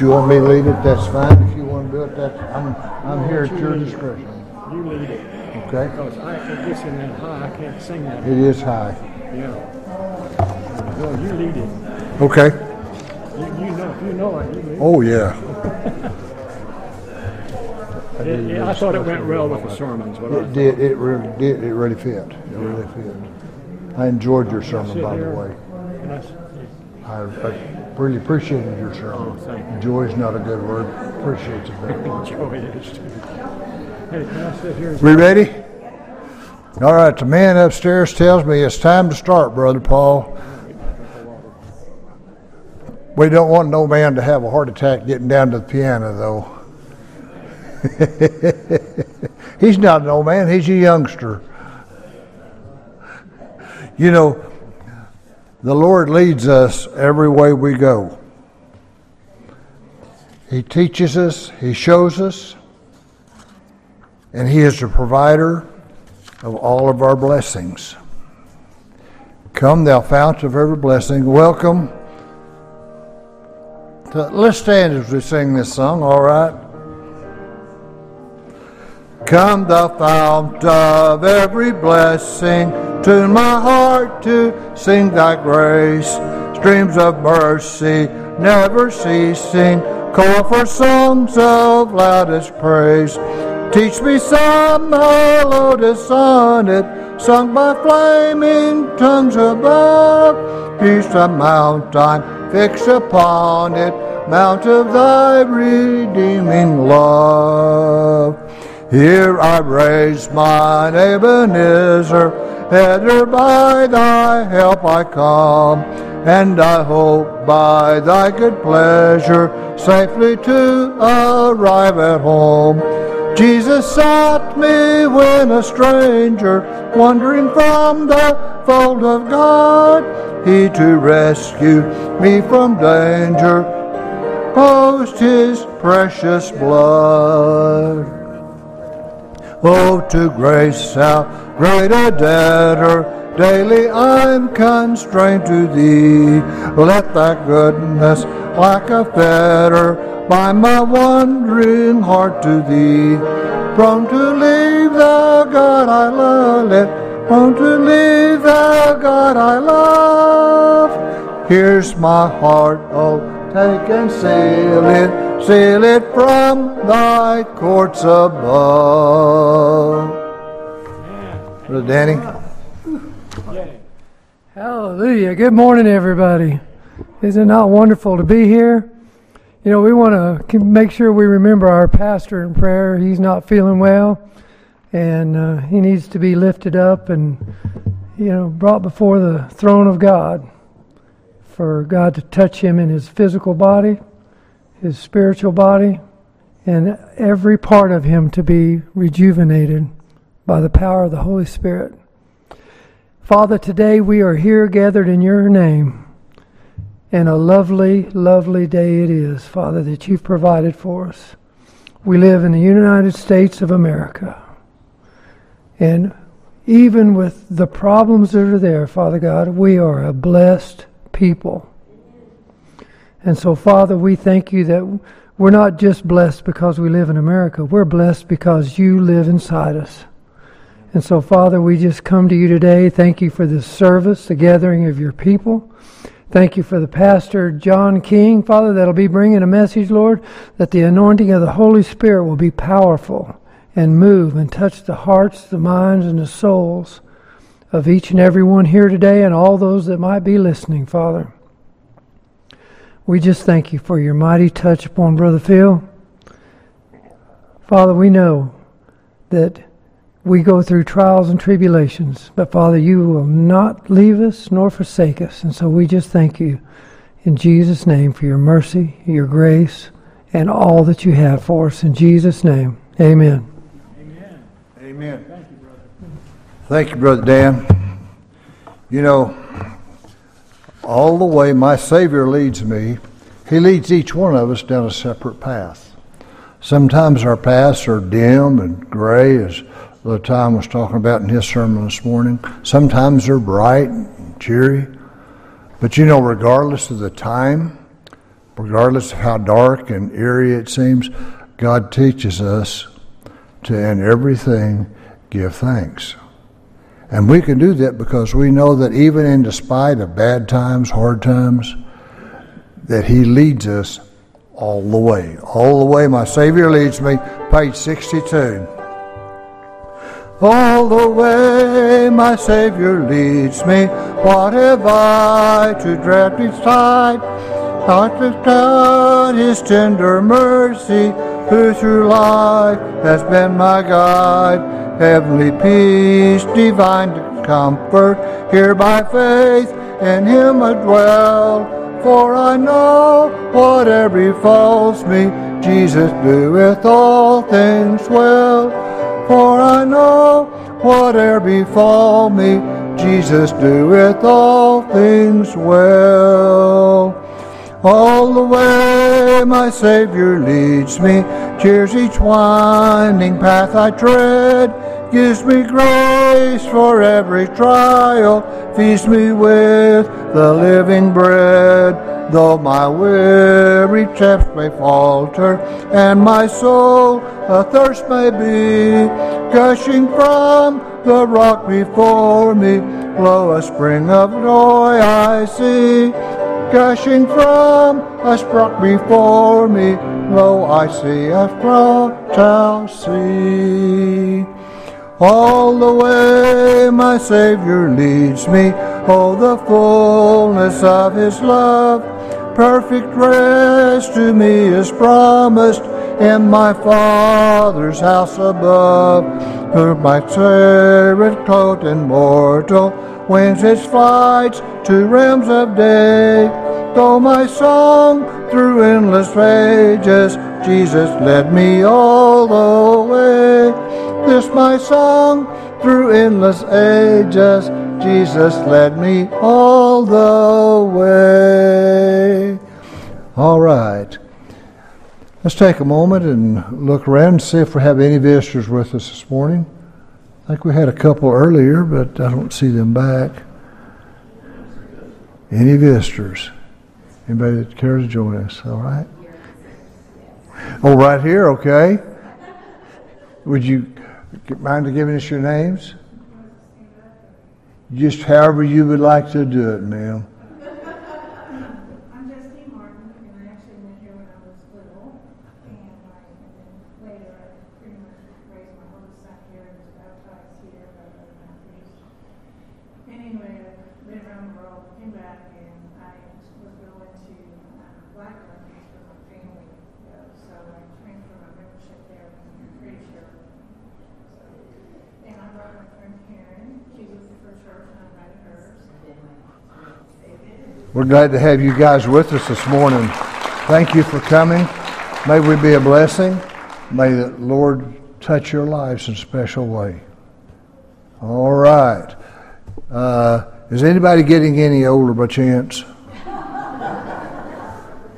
If you want me to lead it, that's fine. If you want to do it, that's, I'm, I'm here at your discretion. You lead it. Okay? Because I, in that high, I can't sing that. It is high. Yeah. Well, you lead it. Okay. You, you know, you know it, you. Oh, yeah. It- it- I thought it went well with the sermons. But It did, it really did, it really fit. It really fit. I enjoyed your sermon, by the way. I, I I, I really appreciated your sermon. Oh, you. Enjoy's not a good word. Appreciate a better word. Joey is too. Hey, can I sit here? We ready? All right, the man upstairs tells me it's time to start, Brother Paul. We don't want no man to have a heart attack getting down to the piano, though. he's not an old man, he's a youngster. You know, the Lord leads us every way we go. He teaches us, He shows us, and He is the provider of all of our blessings. Come, thou fount of every blessing. Welcome. To, let's stand as we sing this song, all right? Come, thou fount of every blessing, tune my heart to sing thy grace. Streams of mercy never ceasing, call for songs of loudest praise. Teach me some melodious sonnet, sung by flaming tongues above. Peace the mountain, fix upon it, mount of thy redeeming love. Here I raise mine Ebenezer, hither by thy help I come, and I hope by thy good pleasure safely to arrive at home. Jesus sought me when a stranger, wandering from the fold of God, he to rescue me from danger, posed his precious blood. Oh, to grace how great a debtor daily I'm constrained to thee. Let thy goodness, like a fetter, bind my wandering heart to thee. Prone to leave the God I love, let prone to leave the God I love. Here's my heart, oh, take and seal it. Seal it from thy courts above. Brother Danny? Hallelujah. Good morning, everybody. Isn't it not wonderful to be here? You know, we want to make sure we remember our pastor in prayer. He's not feeling well, and uh, he needs to be lifted up and, you know, brought before the throne of God for God to touch him in his physical body, his spiritual body, and every part of him to be rejuvenated by the power of the Holy Spirit. Father, today we are here gathered in your name. And a lovely, lovely day it is, Father, that you've provided for us. We live in the United States of America. And even with the problems that are there, Father God, we are a blessed people. And so, Father, we thank you that we're not just blessed because we live in America, we're blessed because you live inside us. And so, Father, we just come to you today. Thank you for this service, the gathering of your people. Thank you for the pastor, John King, Father, that'll be bringing a message, Lord, that the anointing of the Holy Spirit will be powerful and move and touch the hearts, the minds, and the souls of each and every one here today and all those that might be listening, Father. We just thank you for your mighty touch upon Brother Phil. Father, we know that we go through trials and tribulations, but Father, you will not leave us nor forsake us. And so we just thank you in Jesus' name for your mercy, your grace, and all that you have for us. In Jesus' name, amen. Amen. Amen. Thank you, brother. Thank you, Brother Dan. You know, all the way my Savior leads me, He leads each one of us down a separate path. Sometimes our paths are dim and gray, as the Tom was talking about in his sermon this morning. Sometimes they're bright and cheery. But you know, regardless of the time, regardless of how dark and eerie it seems, God teaches us to, in everything, give thanks. And we can do that because we know that even in despite of bad times, hard times, that He leads us all the way. All the way my Savior leads me, page 62. All the way my Savior leads me, what have I to dread beside? Not to God His tender mercy, who through life has been my guide heavenly peace, divine comfort, here by faith in him I dwell. For I know whatever befalls me, Jesus doeth all things well. For I know whatever befall me, Jesus doeth all things well. All the way my Savior leads me, cheers each winding path I tread, gives me grace for every trial, feeds me with the living bread. Though my weary steps may falter, and my soul athirst may be, gushing from the rock before me, flow a spring of joy I see gushing from a spot before me. Lo, I see a flood shall see. All the way my Savior leads me, oh, the fullness of His love. Perfect rest to me is promised in my Father's house above. Who my spirit clothed in mortal wings its flights to realms of day. Though my song through endless ages, Jesus led me all the way. This my song through endless ages, Jesus led me all the way. All right. Let's take a moment and look around and see if we have any visitors with us this morning. I think we had a couple earlier, but I don't see them back. Any visitors? Anybody that cares to join us? All right. Oh, right here, okay. Would you mind giving us your names? Just however you would like to do it, ma'am. Glad to have you guys with us this morning. Thank you for coming. May we be a blessing. May the Lord touch your lives in a special way. All right. Uh, is anybody getting any older by chance?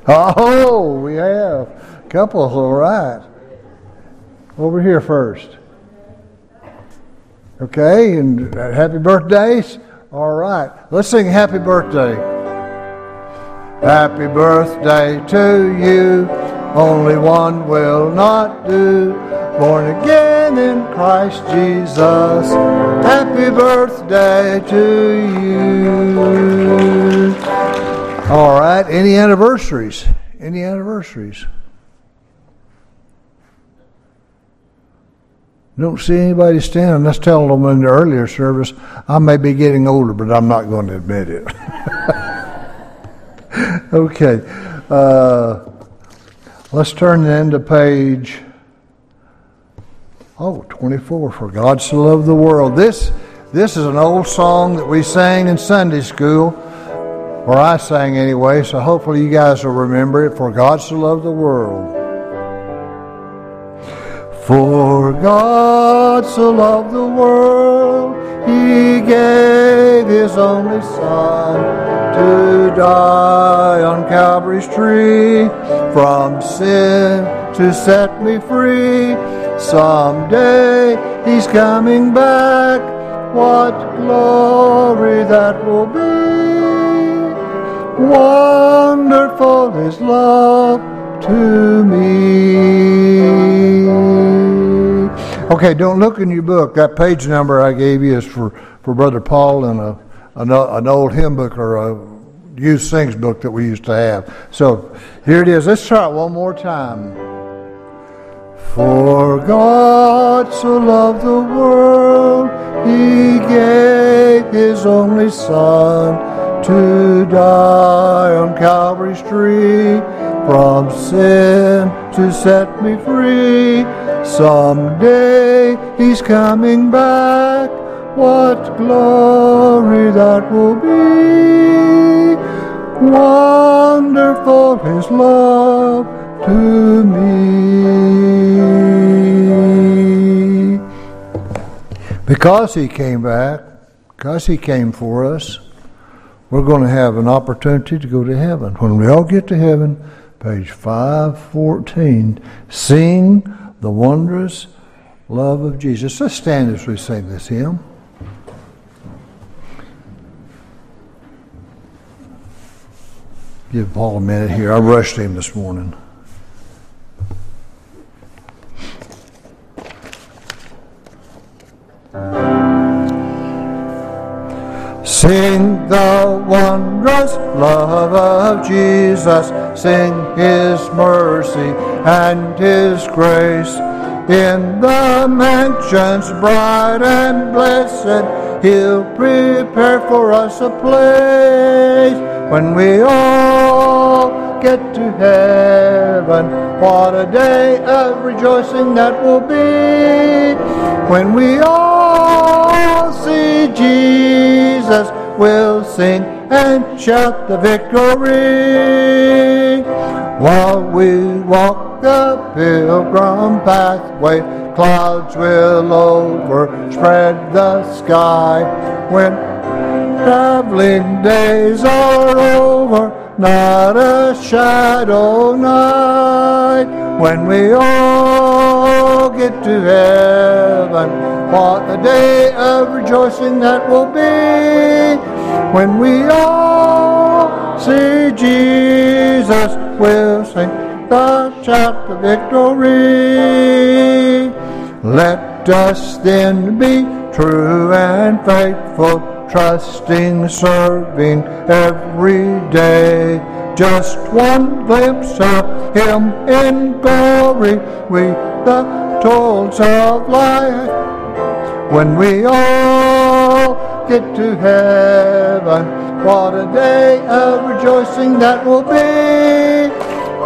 Oh, we have a couple. All right. Over here first. Okay, and happy birthdays. All right. Let's sing happy birthday. Happy birthday to you. Only one will not do. Born again in Christ Jesus. Happy birthday to you. All right. Any anniversaries? Any anniversaries? Don't see anybody standing. Let's tell them in the earlier service, I may be getting older, but I'm not going to admit it. okay. Uh, let's turn then to page oh 24 for god so loved the world this this is an old song that we sang in sunday school or i sang anyway so hopefully you guys will remember it for god so loved the world for god so loved the world He gave His only Son to die on Calvary's tree from sin to set me free. Someday He's coming back. What glory that will be! Wonderful His love to me. Okay, don't look in your book. That page number I gave you is for, for Brother Paul and a, an, an old hymn book or a used sings book that we used to have. So here it is. Let's try it one more time. For God so loved the world, He gave His only Son to die on Calvary's tree from sin to set me free. Someday He's coming back. What glory that will be! Wonderful His love to me. Because He came back, because He came for us, we're going to have an opportunity to go to heaven. When we all get to heaven, page 514, sing the wondrous love of Jesus. Let's stand as we sing this hymn. Give Paul a minute here. I rushed him this morning. Sing the wondrous love of Jesus. Sing his mercy and his grace. In the mansions bright and blessed, he'll prepare for us a place. When we all get to heaven, what a day of rejoicing that will be. When we all see Jesus, we'll sing and shout the victory. While we walk the pilgrim pathway, clouds will overspread the sky. When traveling days are over, not a shadow night. When we all get to heaven, what a day of rejoicing that will be. When we all see Jesus, we'll sing the shout of victory. Let us then be true and faithful, trusting, serving every day. Just one glimpse of Him in glory, we the toils of life. When we all get to heaven, what a day of rejoicing that will be.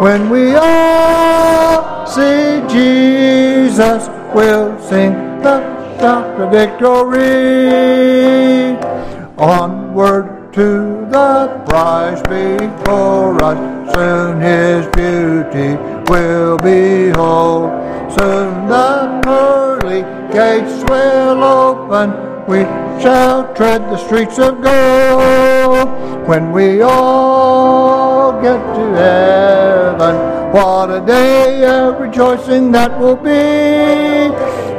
When we all see Jesus, we'll sing the shout of victory. Onward to the prize before us, soon His beauty will behold. Soon the pearly gates will open, we shall tread the streets of gold. When we all get to heaven, what a day of rejoicing that will be.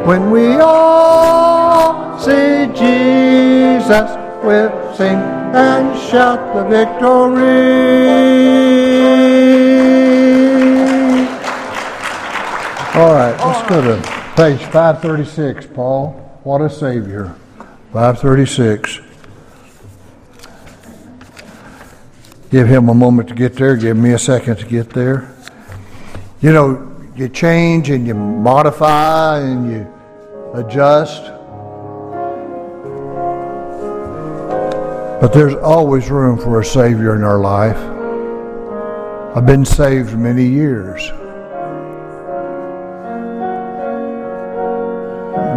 When we all see Jesus, we'll sing and shout the victory. All right, let's go to page 536, Paul. What a Savior. 536. Give him a moment to get there. Give me a second to get there. You know, you change and you modify and you adjust. But there's always room for a Savior in our life. I've been saved many years.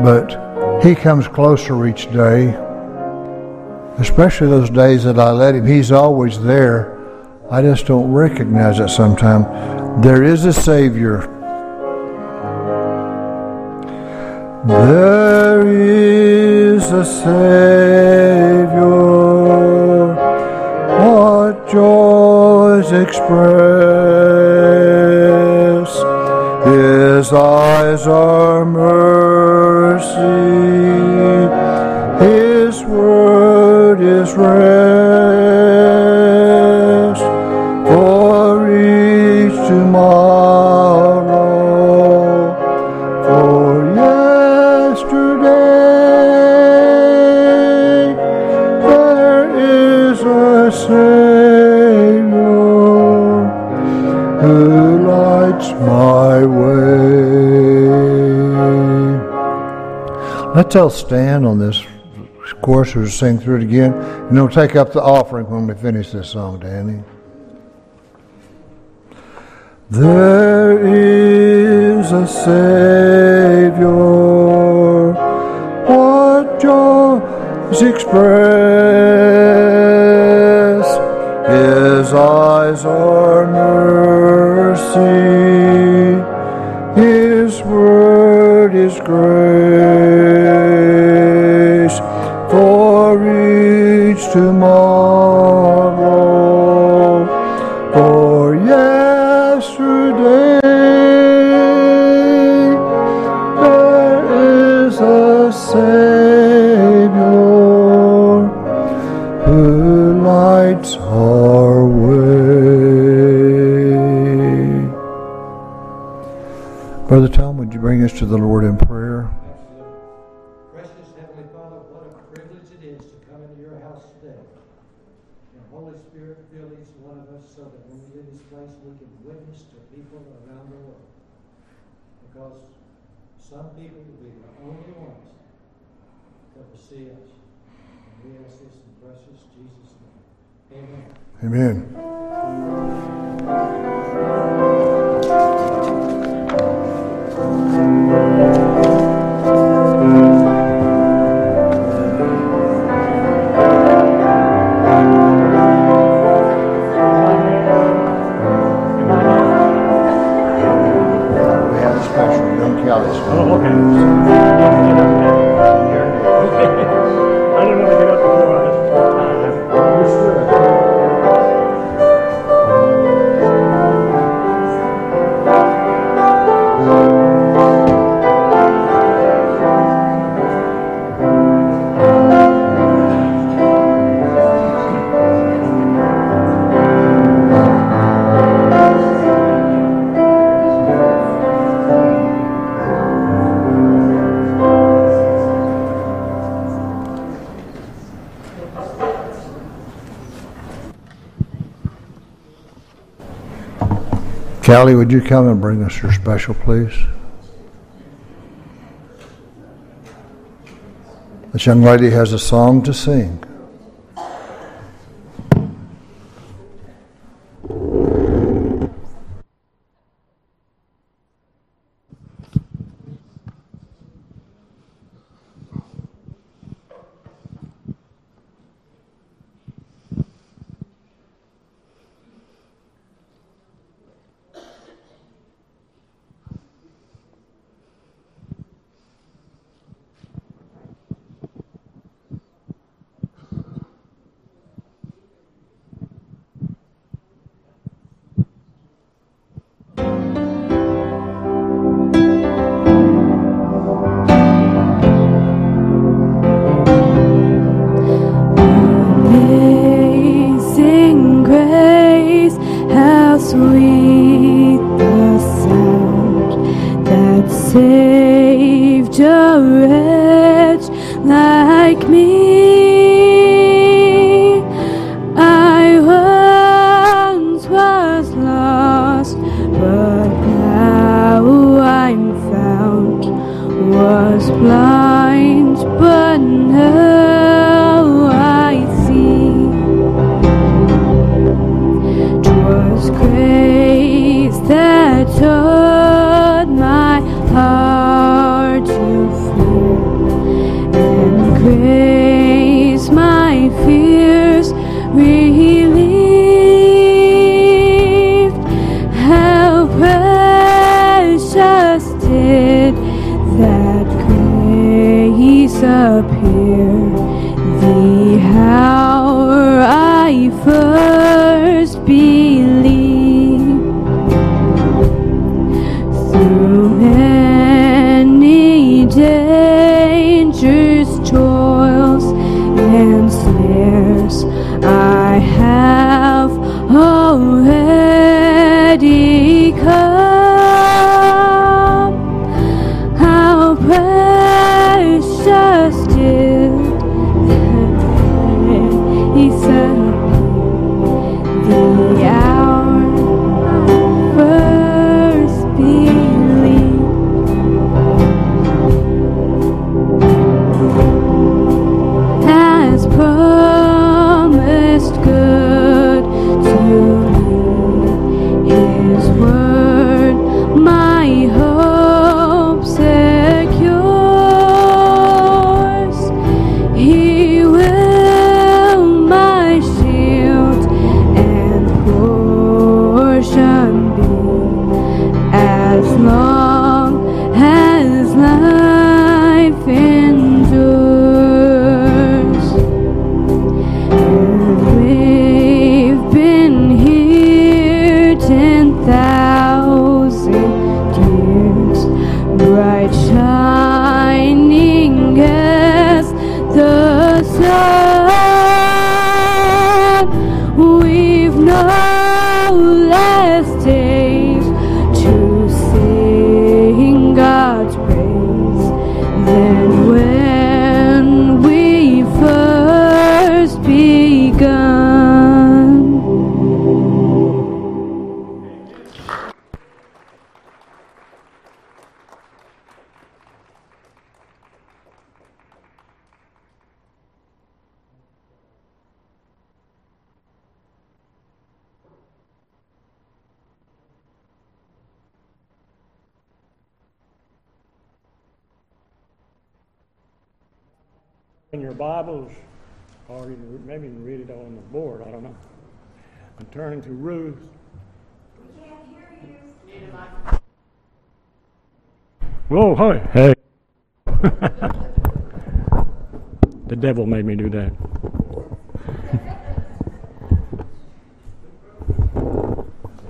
But He comes closer each day, especially those days that I let Him. He's always there. I just don't recognize it sometimes. There is a Savior. There is a Savior. eyes express. His eyes are mercy. His word is rest. I tell Stan on this course or sing through it again, and he'll take up the offering when we finish this song, Danny. There is a Savior, what joy is. His eyes are mercy, His word is grace. 什么？Amen. Sally, would you come and bring us your special, please? This young lady has a song to sing.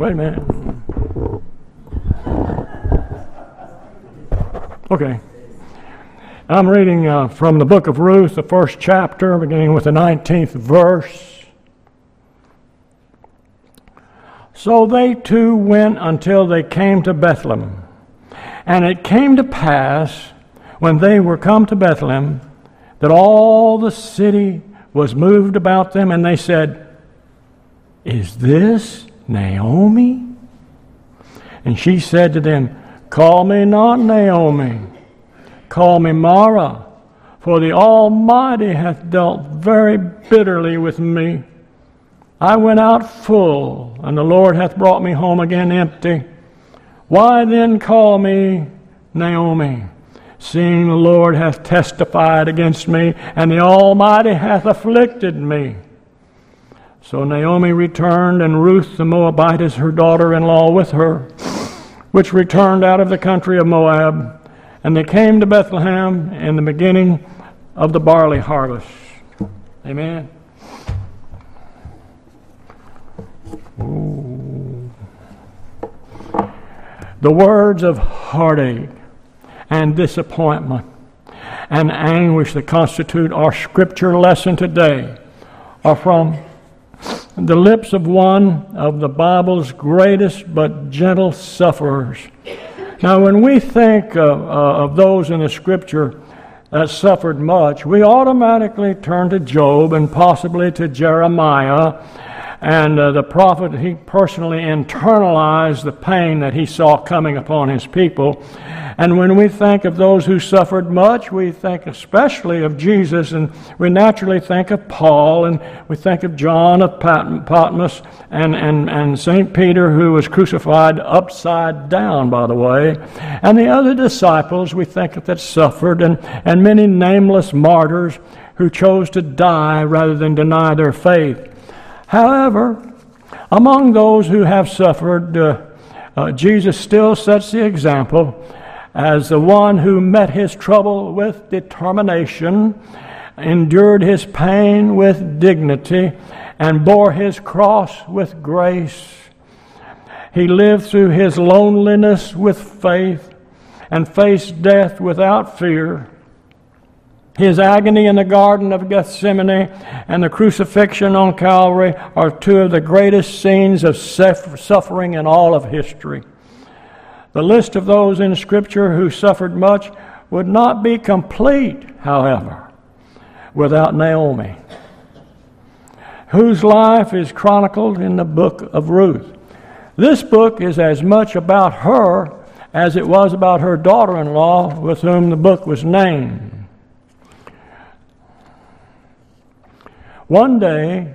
Wait a minute. Okay. I'm reading uh, from the book of Ruth, the first chapter, beginning with the 19th verse. So they two went until they came to Bethlehem. And it came to pass, when they were come to Bethlehem, that all the city was moved about them, and they said, Is this Naomi? And she said to them, Call me not Naomi. Call me Mara, for the Almighty hath dealt very bitterly with me. I went out full, and the Lord hath brought me home again empty. Why then call me Naomi, seeing the Lord hath testified against me, and the Almighty hath afflicted me? So Naomi returned, and Ruth the Moabitess, her daughter in law, with her, which returned out of the country of Moab. And they came to Bethlehem in the beginning of the barley harvest. Amen. Ooh. The words of heartache and disappointment and anguish that constitute our scripture lesson today are from the lips of one of the Bible's greatest but gentle sufferers. Now, when we think uh, uh, of those in the scripture that suffered much, we automatically turn to Job and possibly to Jeremiah. And uh, the prophet, he personally internalized the pain that he saw coming upon his people. And when we think of those who suffered much, we think especially of Jesus, and we naturally think of Paul, and we think of John of Pat- Patmos, and, and, and St. Peter, who was crucified upside down, by the way, and the other disciples we think of that suffered, and, and many nameless martyrs who chose to die rather than deny their faith. However, among those who have suffered, uh, uh, Jesus still sets the example as the one who met his trouble with determination, endured his pain with dignity, and bore his cross with grace. He lived through his loneliness with faith and faced death without fear. His agony in the Garden of Gethsemane and the crucifixion on Calvary are two of the greatest scenes of suffering in all of history. The list of those in Scripture who suffered much would not be complete, however, without Naomi, whose life is chronicled in the book of Ruth. This book is as much about her as it was about her daughter in law, with whom the book was named. One day,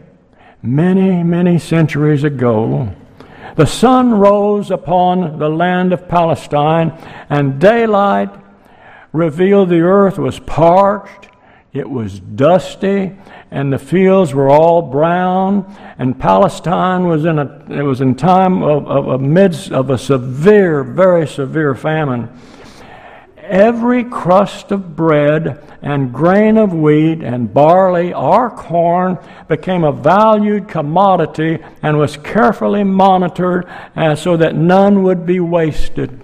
many, many centuries ago, the sun rose upon the land of Palestine, and daylight revealed the earth was parched, it was dusty, and the fields were all brown. And Palestine was in a it was in time of, of, of midst of a severe, very severe famine every crust of bread and grain of wheat and barley or corn became a valued commodity and was carefully monitored uh, so that none would be wasted.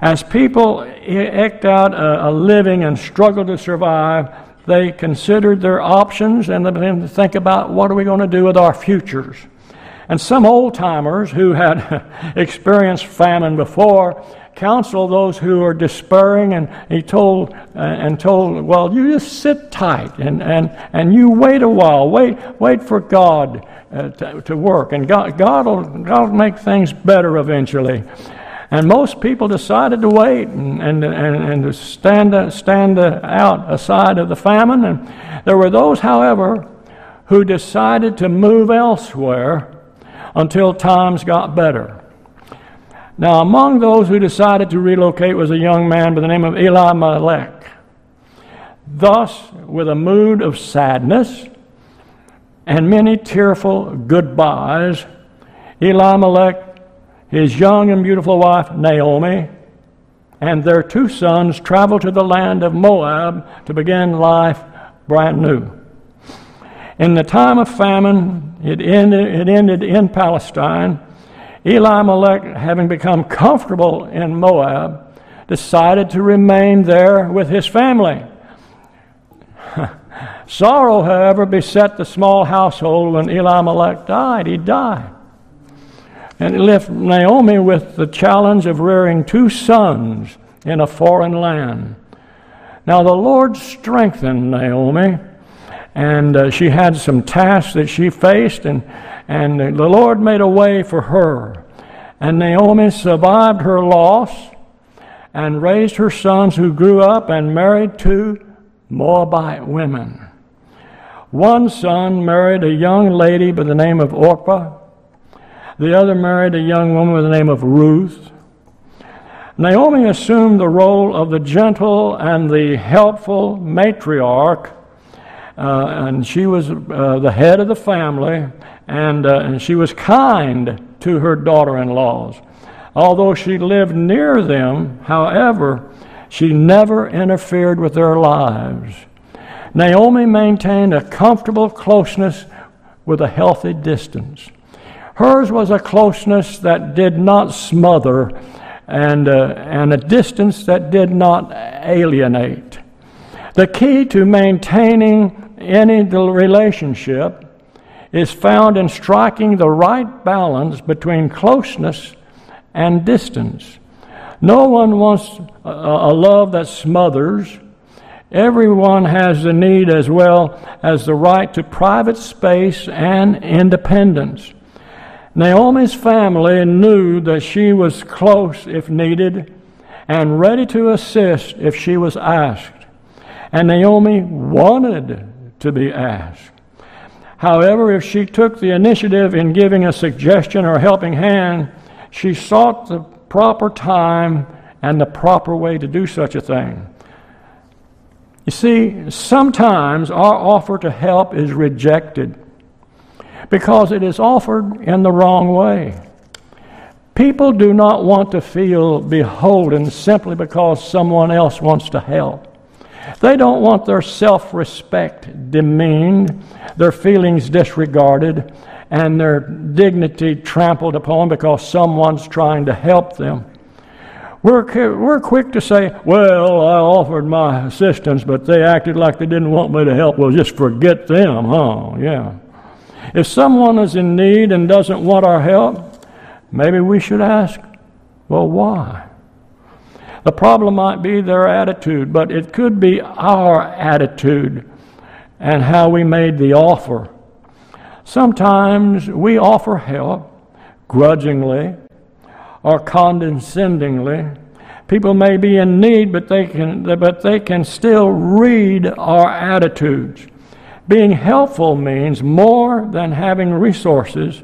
As people eked out a, living and struggled to survive, they considered their options and began to think about what are we going to do with our futures. And some old timers who had experienced famine before counsel those who are despairing, and he told uh, and told, well, you just sit tight and, and, and you wait a while, wait wait for God uh, to, to work, and God God will God will make things better eventually. And most people decided to wait and, and, and, and stand, stand out aside of the famine. And there were those, however, who decided to move elsewhere until times got better. Now, among those who decided to relocate was a young man by the name of Elimelech. Thus, with a mood of sadness and many tearful goodbyes, Elimelech, his young and beautiful wife Naomi, and their two sons traveled to the land of Moab to begin life brand new. In the time of famine, it ended, it ended in Palestine Elimelech, having become comfortable in Moab, decided to remain there with his family. Sorrow, however, beset the small household when Elimelech died. He died. And it left Naomi with the challenge of rearing two sons in a foreign land. Now, the Lord strengthened Naomi, and uh, she had some tasks that she faced, and and the Lord made a way for her. And Naomi survived her loss and raised her sons who grew up and married two Moabite women. One son married a young lady by the name of Orpah. The other married a young woman by the name of Ruth. Naomi assumed the role of the gentle and the helpful matriarch, uh, and she was uh, the head of the family and, uh, and she was kind to her daughter in laws. Although she lived near them, however, she never interfered with their lives. Naomi maintained a comfortable closeness with a healthy distance. Hers was a closeness that did not smother and, uh, and a distance that did not alienate. The key to maintaining any relationship is found in striking the right balance between closeness and distance. No one wants a, a, love that smothers. Everyone has the need as well as the right to private space and independence. Naomi's family knew that she was close if needed and ready to assist if she was asked. And Naomi wanted to be asked. However, if she took the initiative in giving a suggestion or helping hand, she sought the proper time and the proper way to do such a thing. You see, sometimes our offer to help is rejected because it is offered in the wrong way. People do not want to feel beholden simply because someone else wants to help. They don't want their self respect demeaned, their feelings disregarded, and their dignity trampled upon because someone's trying to help them. We're, we're quick to say, well, I offered my assistance, but they acted like they didn't want me to help. Well, just forget them, huh? Yeah. If someone is in need and doesn't want our help, maybe we should ask, well, why? The problem might be their attitude, but it could be our attitude and how we made the offer. Sometimes we offer help grudgingly or condescendingly. People may be in need, but they can, but they can still read our attitudes. Being helpful means more than having resources.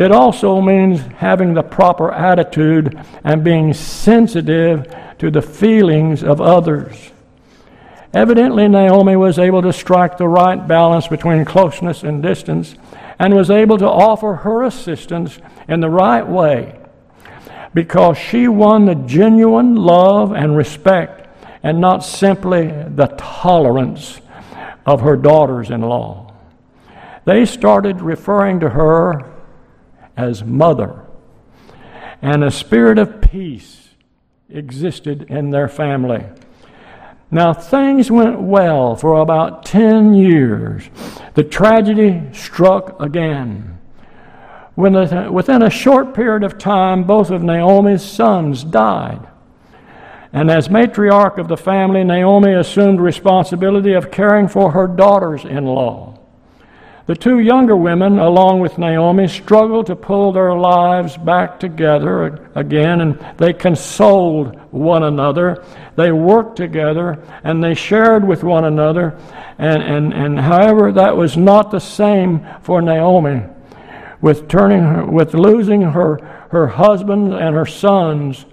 It also means having the proper attitude and being sensitive to the feelings of others. Evidently, Naomi was able to strike the right balance between closeness and distance and was able to offer her assistance in the right way because she won the genuine love and respect and not simply the tolerance of her daughters in law. They started referring to her as mother, and a spirit of peace existed in their family. Now, things went well for about 10 years. The tragedy struck again. When Within a short period of time, both of Naomi's sons died. And as matriarch of the family, Naomi assumed responsibility of caring for her daughters in law. The two younger women, along with Naomi, struggled to pull their lives back together again, and they consoled one another. They worked together, and they shared with one another. And, and, and however, that was not the same for Naomi with turning her, with losing her, her husband and her sons.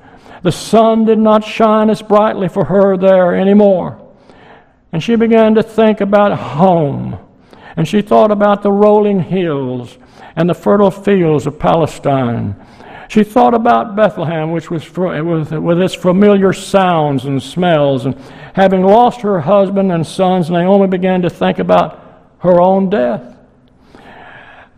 The sun did not shine as brightly for her there anymore. And she began to think about home. And she thought about the rolling hills and the fertile fields of Palestine. She thought about Bethlehem, which was with, with its familiar sounds and smells. And having lost her husband and sons, Naomi began to think about her own death.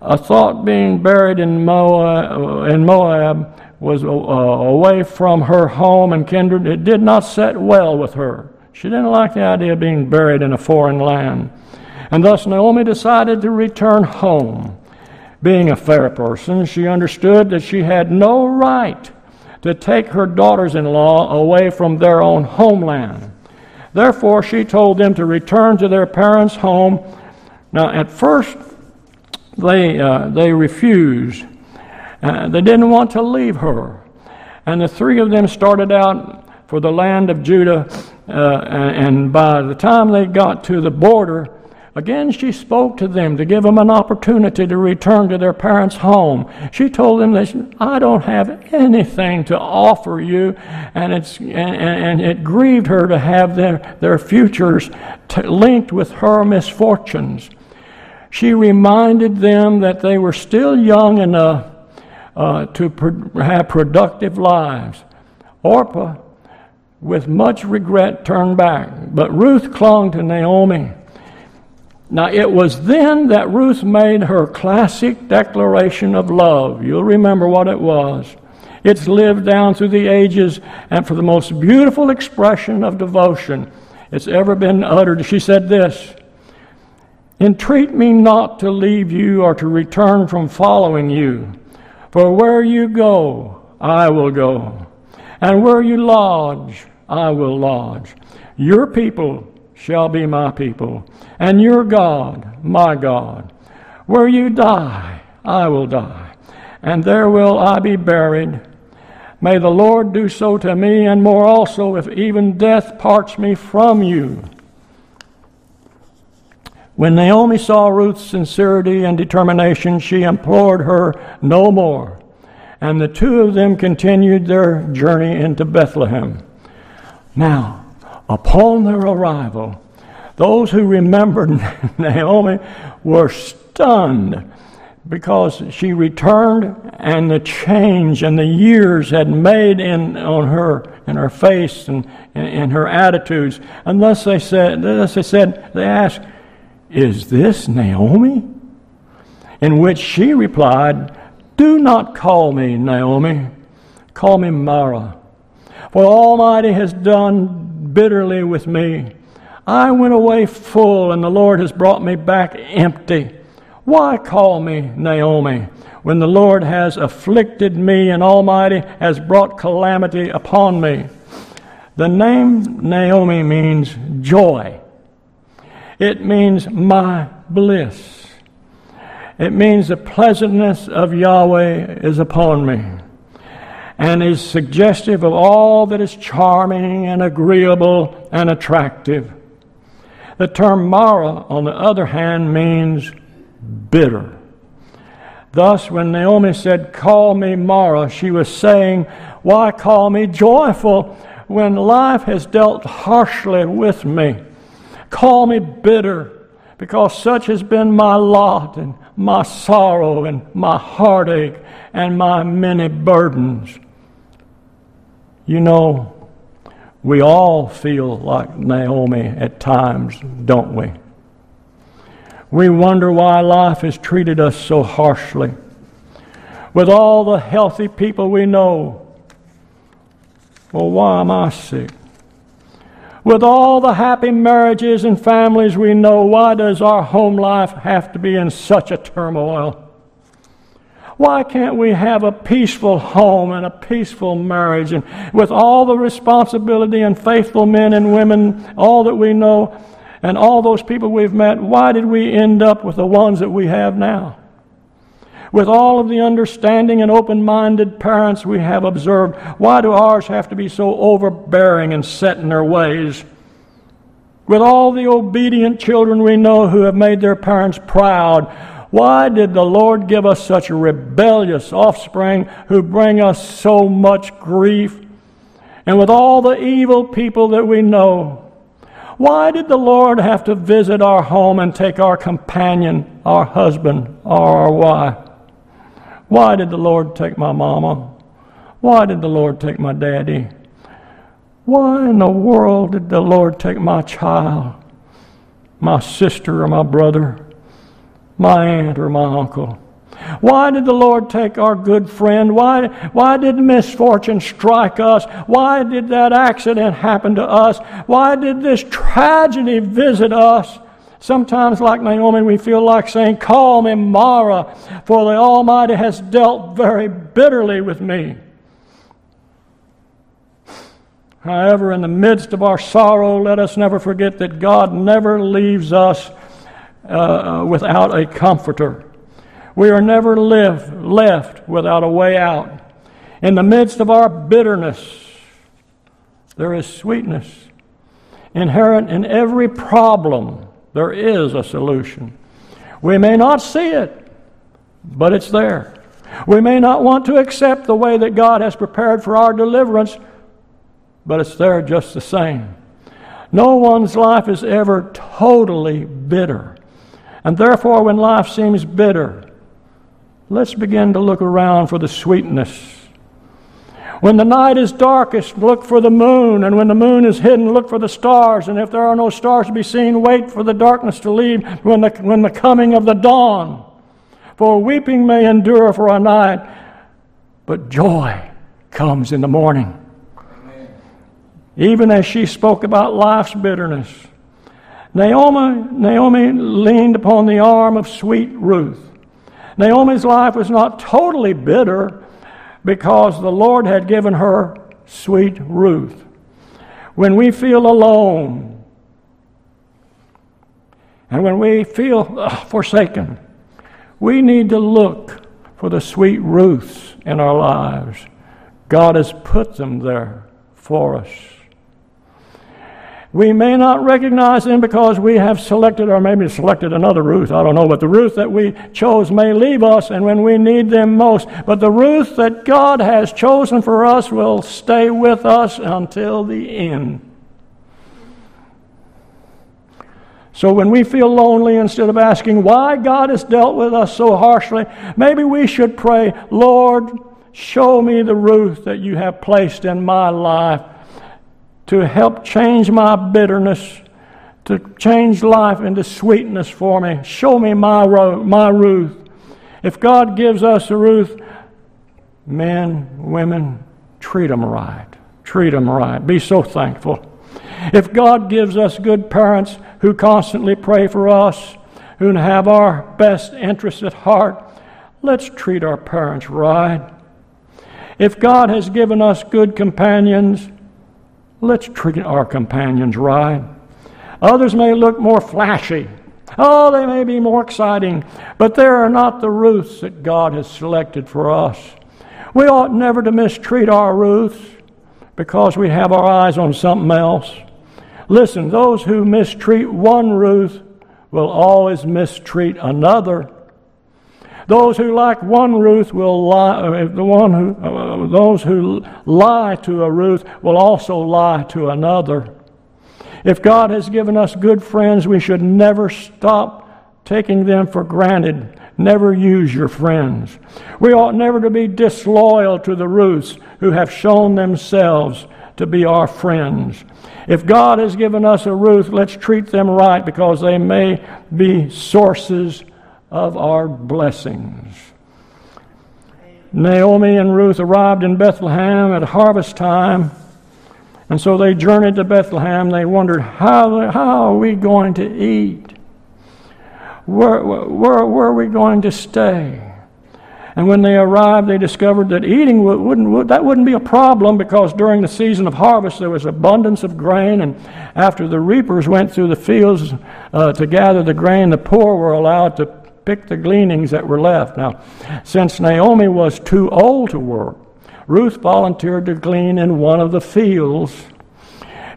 A thought being buried in Moab, in Moab was uh, away from her home and kindred. It did not set well with her. She didn't like the idea of being buried in a foreign land. And thus Naomi decided to return home. Being a fair person, she understood that she had no right to take her daughters in law away from their own homeland. Therefore, she told them to return to their parents' home. Now, at first, they, uh, they refused. Uh, they didn't want to leave her. And the three of them started out for the land of Judah. Uh, and by the time they got to the border, again she spoke to them to give them an opportunity to return to their parents' home. She told them that I don't have anything to offer you, and, it's, and, and it grieved her to have their, their futures t- linked with her misfortunes. She reminded them that they were still young enough uh, to have productive lives. Orpah, with much regret, turned back, but Ruth clung to Naomi. Now, it was then that Ruth made her classic declaration of love. You'll remember what it was. It's lived down through the ages, and for the most beautiful expression of devotion it's ever been uttered, she said this Entreat me not to leave you or to return from following you. For where you go, I will go. And where you lodge, I will lodge. Your people shall be my people, and your God, my God. Where you die, I will die, and there will I be buried. May the Lord do so to me, and more also, if even death parts me from you. When Naomi saw Ruth's sincerity and determination, she implored her no more. And the two of them continued their journey into Bethlehem. Now, upon their arrival, those who remembered Naomi were stunned because she returned and the change and the years had made in on her in her face and in her attitudes. And thus they said, thus they said, they asked, Is this Naomi? In which she replied, Do not call me Naomi, call me Mara. For Almighty has done bitterly with me. I went away full, and the Lord has brought me back empty. Why call me Naomi when the Lord has afflicted me and Almighty has brought calamity upon me? The name Naomi means joy. It means my bliss. It means the pleasantness of Yahweh is upon me and is suggestive of all that is charming and agreeable and attractive. The term Mara, on the other hand, means bitter. Thus, when Naomi said, Call me Mara, she was saying, Why call me joyful when life has dealt harshly with me? Call me bitter, because such has been my lot and my sorrow and my heartache and my many burdens. You know, we all feel like Naomi at times, don't we? We wonder why life has treated us so harshly. With all the healthy people we know, well, why am I sick? With all the happy marriages and families we know, why does our home life have to be in such a turmoil? Why can't we have a peaceful home and a peaceful marriage and with all the responsibility and faithful men and women, all that we know? and all those people we've met, why did we end up with the ones that we have now? With all of the understanding and open minded parents we have observed, why do ours have to be so overbearing and set in their ways? With all the obedient children we know who have made their parents proud, why did the Lord give us such rebellious offspring who bring us so much grief? And with all the evil people that we know, why did the Lord have to visit our home and take our companion, our husband, or our wife? Why did the Lord take my mama? Why did the Lord take my daddy? Why in the world did the Lord take my child, my sister or my brother, my aunt or my uncle? Why did the Lord take our good friend? Why, why did misfortune strike us? Why did that accident happen to us? Why did this tragedy visit us? Sometimes, like Naomi, we feel like saying, Call me Mara, for the Almighty has dealt very bitterly with me. However, in the midst of our sorrow, let us never forget that God never leaves us uh, without a comforter. We are never live, left without a way out. In the midst of our bitterness, there is sweetness. Inherent in every problem, there is a solution. We may not see it, but it's there. We may not want to accept the way that God has prepared for our deliverance, but it's there just the same. No one's life is ever totally bitter. And therefore, when life seems bitter, let's begin to look around for the sweetness. When the night is darkest, look for the moon. And when the moon is hidden, look for the stars. And if there are no stars to be seen, wait for the darkness to leave when the, when the coming of the dawn. For weeping may endure for a night, but joy comes in the morning. Amen. Even as she spoke about life's bitterness, Naomi, Naomi leaned upon the arm of sweet Ruth. Naomi's life was not totally bitter because the Lord had given her sweet Ruth. When we feel alone and when we feel forsaken, we need to look for the sweet Ruths in our lives. God has put them there for us. We may not recognize them because we have selected, or maybe selected another Ruth. I don't know, but the Ruth that we chose may leave us, and when we need them most. But the Ruth that God has chosen for us will stay with us until the end. So when we feel lonely, instead of asking why God has dealt with us so harshly, maybe we should pray, Lord, show me the Ruth that you have placed in my life to help change my bitterness, to change life into sweetness for me. Show me my, my Ruth. If God gives us a Ruth, men, women, treat them right. Treat them right. Be so thankful. If God gives us good parents who constantly pray for us, who have our best interests at heart, let's treat our parents right. If God has given us good companions, let's treat our companions right. Others may look more flashy. Oh, they may be more exciting, but they are not the Ruths that God has selected for us. We ought never to mistreat our Ruths because we have our eyes on something else. Listen, those who mistreat one Ruth will always mistreat another. Those who like one Ruth will lie. Uh, the one who, uh, those who lie to a Ruth will also lie to another. If God has given us good friends, we should never stop taking them for granted. Never use your friends. We ought never to be disloyal to the Ruths who have shown themselves to be our friends. If God has given us a Ruth, let's treat them right because they may be sources of our blessings. Naomi and Ruth arrived in Bethlehem at harvest time, and so they journeyed to Bethlehem. They wondered, how, how are we going to eat? Where, where, where are we going to stay? And when they arrived, they discovered that eating wouldn't, that wouldn't be a problem because during the season of harvest there was abundance of grain. And after the reapers went through the fields uh, to gather the grain, the poor were allowed to pick the gleanings that were left. Now, since Naomi was too old to work, Ruth volunteered to glean in one of the fields.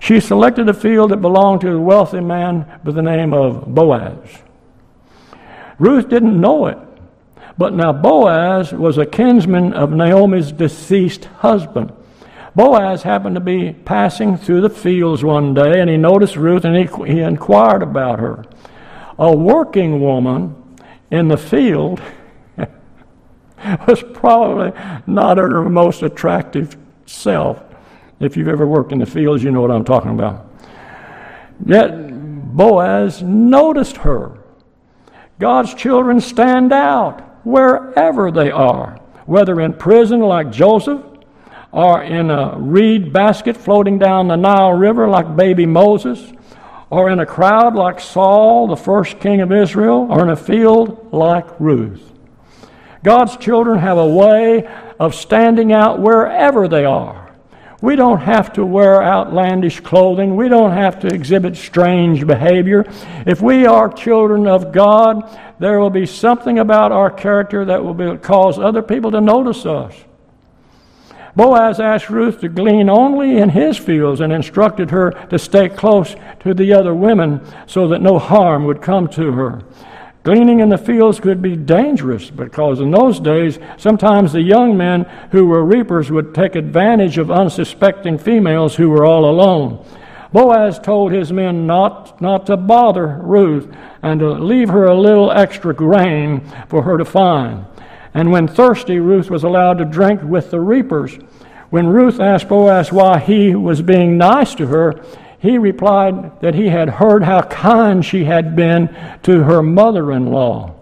She selected a field that belonged to a wealthy man by the name of Boaz. Ruth didn't know it but now Boaz was a kinsman of Naomi's deceased husband. Boaz happened to be passing through the fields one day and he noticed Ruth and he, he inquired about her. A working woman in the field was probably not her most attractive self. If you've ever worked in the fields, you know what I'm talking about. Yet Boaz noticed her. God's children stand out wherever they are, whether in prison like Joseph, or in a reed basket floating down the Nile River like baby Moses, or in a crowd like Saul, the first king of Israel, or in a field like Ruth. God's children have a way of standing out wherever they are. We don't have to wear outlandish clothing. We don't have to exhibit strange behavior. If we are children of God, there will be something about our character that will be, cause other people to notice us. Boaz asked Ruth to glean only in his fields and instructed her to stay close to the other women so that no harm would come to her. Gleaning in the fields could be dangerous because in those days, sometimes the young men who were reapers would take advantage of unsuspecting females who were all alone. Boaz told his men not, not to bother Ruth and to leave her a little extra grain for her to find. And when thirsty, Ruth was allowed to drink with the reapers. When Ruth asked Boaz why he was being nice to her, he replied that he had heard how kind she had been to her mother in law.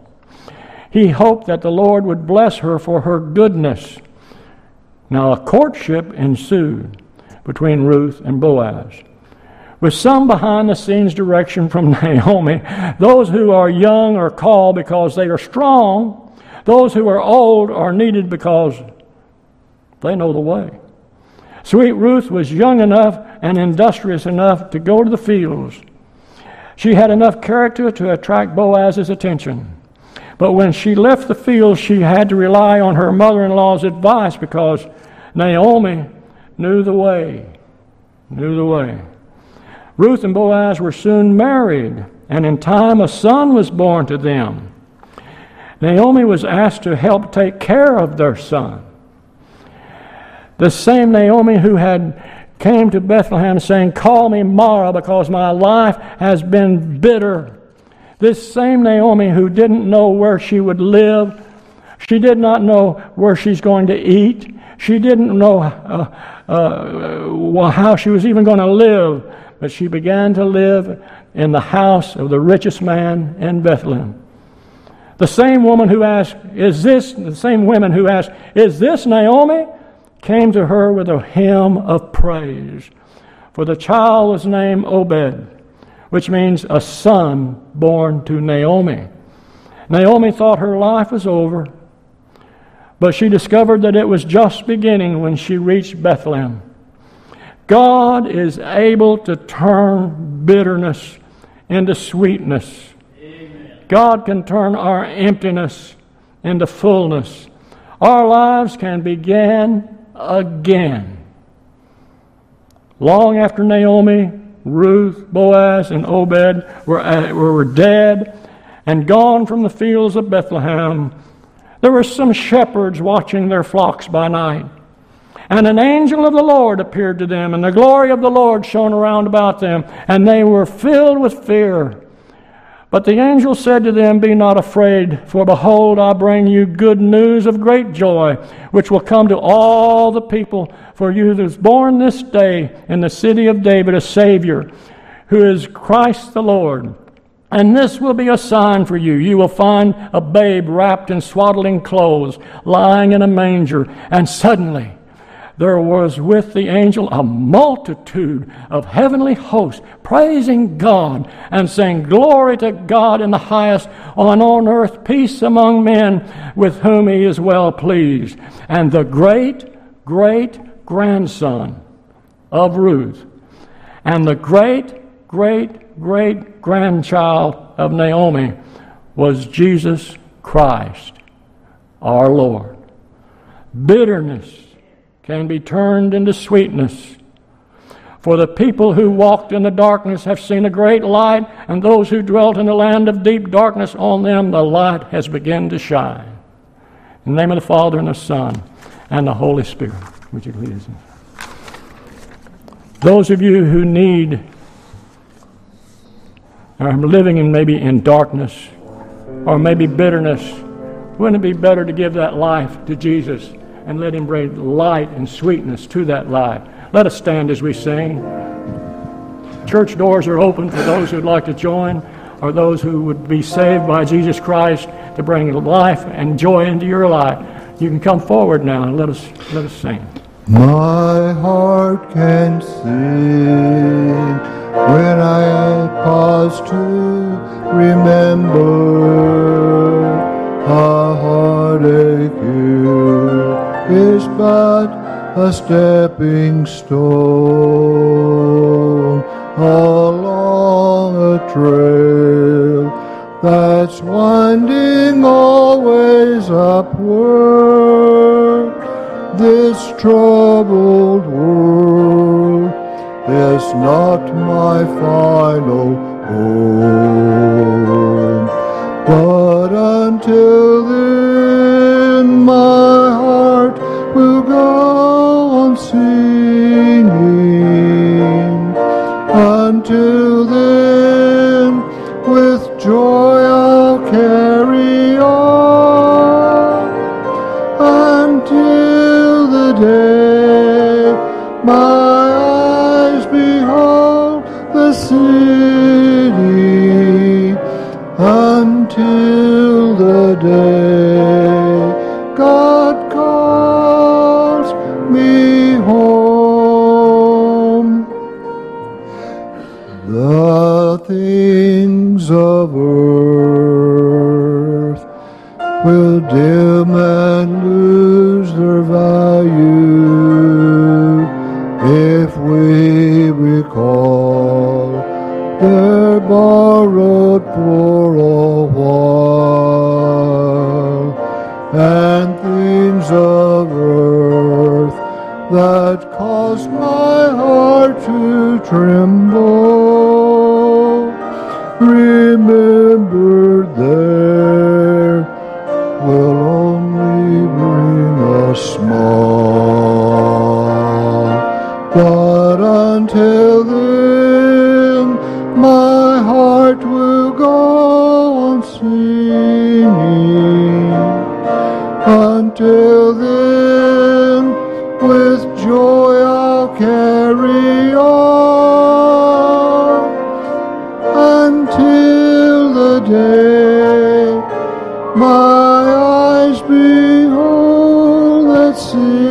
He hoped that the Lord would bless her for her goodness. Now, a courtship ensued between Ruth and Boaz. With some behind the scenes direction from Naomi, those who are young are called because they are strong, those who are old are needed because they know the way. Sweet Ruth was young enough and industrious enough to go to the fields. She had enough character to attract Boaz's attention. But when she left the fields, she had to rely on her mother in law's advice because Naomi knew the way. Knew the way. Ruth and Boaz were soon married, and in time a son was born to them. Naomi was asked to help take care of their son. The same Naomi who had came to Bethlehem saying, Call me Mara because my life has been bitter. This same Naomi who didn't know where she would live, she did not know where she's going to eat, she didn't know uh, uh, how she was even going to live, but she began to live in the house of the richest man in Bethlehem. The same woman who asked, Is this, the same women who asked, Is this Naomi? came to her with a hymn of praise. For the child was named Obed, which means a son born to Naomi. Naomi thought her life was over, but she discovered that it was just beginning when she reached Bethlehem. God is able to turn bitterness into sweetness. God can turn our emptiness into fullness. Our lives can begin again. Long after Naomi, Ruth, Boaz, and Obed were, uh, were dead and gone from the fields of Bethlehem, there were some shepherds watching their flocks by night. And an angel of the Lord appeared to them, and the glory of the Lord shone around about them, and they were filled with fear. But the angel said to them, Be not afraid, for behold, I bring you good news of great joy, which will come to all the people. For you is born this day in the city of David a Savior, who is Christ the Lord. And this will be a sign for you. You will find a babe wrapped in swaddling clothes, lying in a manger. And suddenly, there was with the angel a multitude of heavenly hosts praising God and saying, Glory to God in the highest, on on earth peace among men with whom he is well pleased. And the great, great grandson of Ruth and the great, great, great grandchild of Naomi was Jesus Christ, our Lord. Bitterness can be turned into sweetness. For the people who walked in the darkness have seen a great light, and those who dwelt in the land of deep darkness, on them the light has begun to shine. In the name of the Father, and the Son, and the Holy Spirit. Would you us? Those of you who need, are living in maybe in darkness, or maybe bitterness, wouldn't it be better to give that life to Jesus? And let Him bring light and sweetness to that life. Let us stand as we sing. Church doors are open for those who'd like to join or those who would be saved by Jesus Christ to bring life and joy into your life. You can come forward now and let us let us sing. My heart can sing when I pause to remember a heartache you is but a stepping stone along a trail that's winding always upward. This troubled world is not my final home, but until behold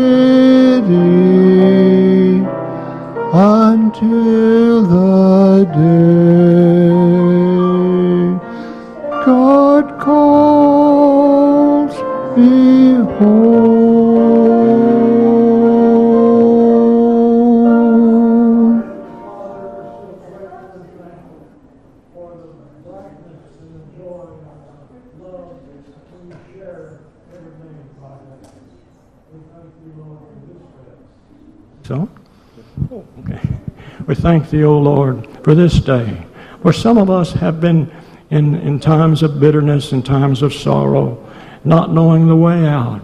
thank thee, O Lord, for this day. For some of us have been in, in times of bitterness and times of sorrow, not knowing the way out.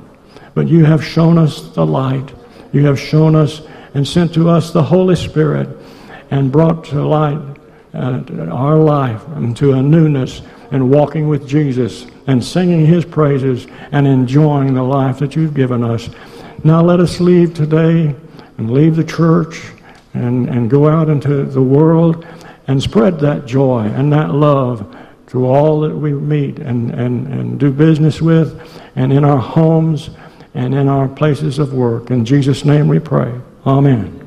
But you have shown us the light. You have shown us and sent to us the Holy Spirit and brought to light uh, our life into a newness and walking with Jesus and singing his praises and enjoying the life that you've given us. Now let us leave today and leave the church and, and go out into the world and spread that joy and that love to all that we meet and, and, and do business with and in our homes and in our places of work. In Jesus' name we pray. Amen. Amen.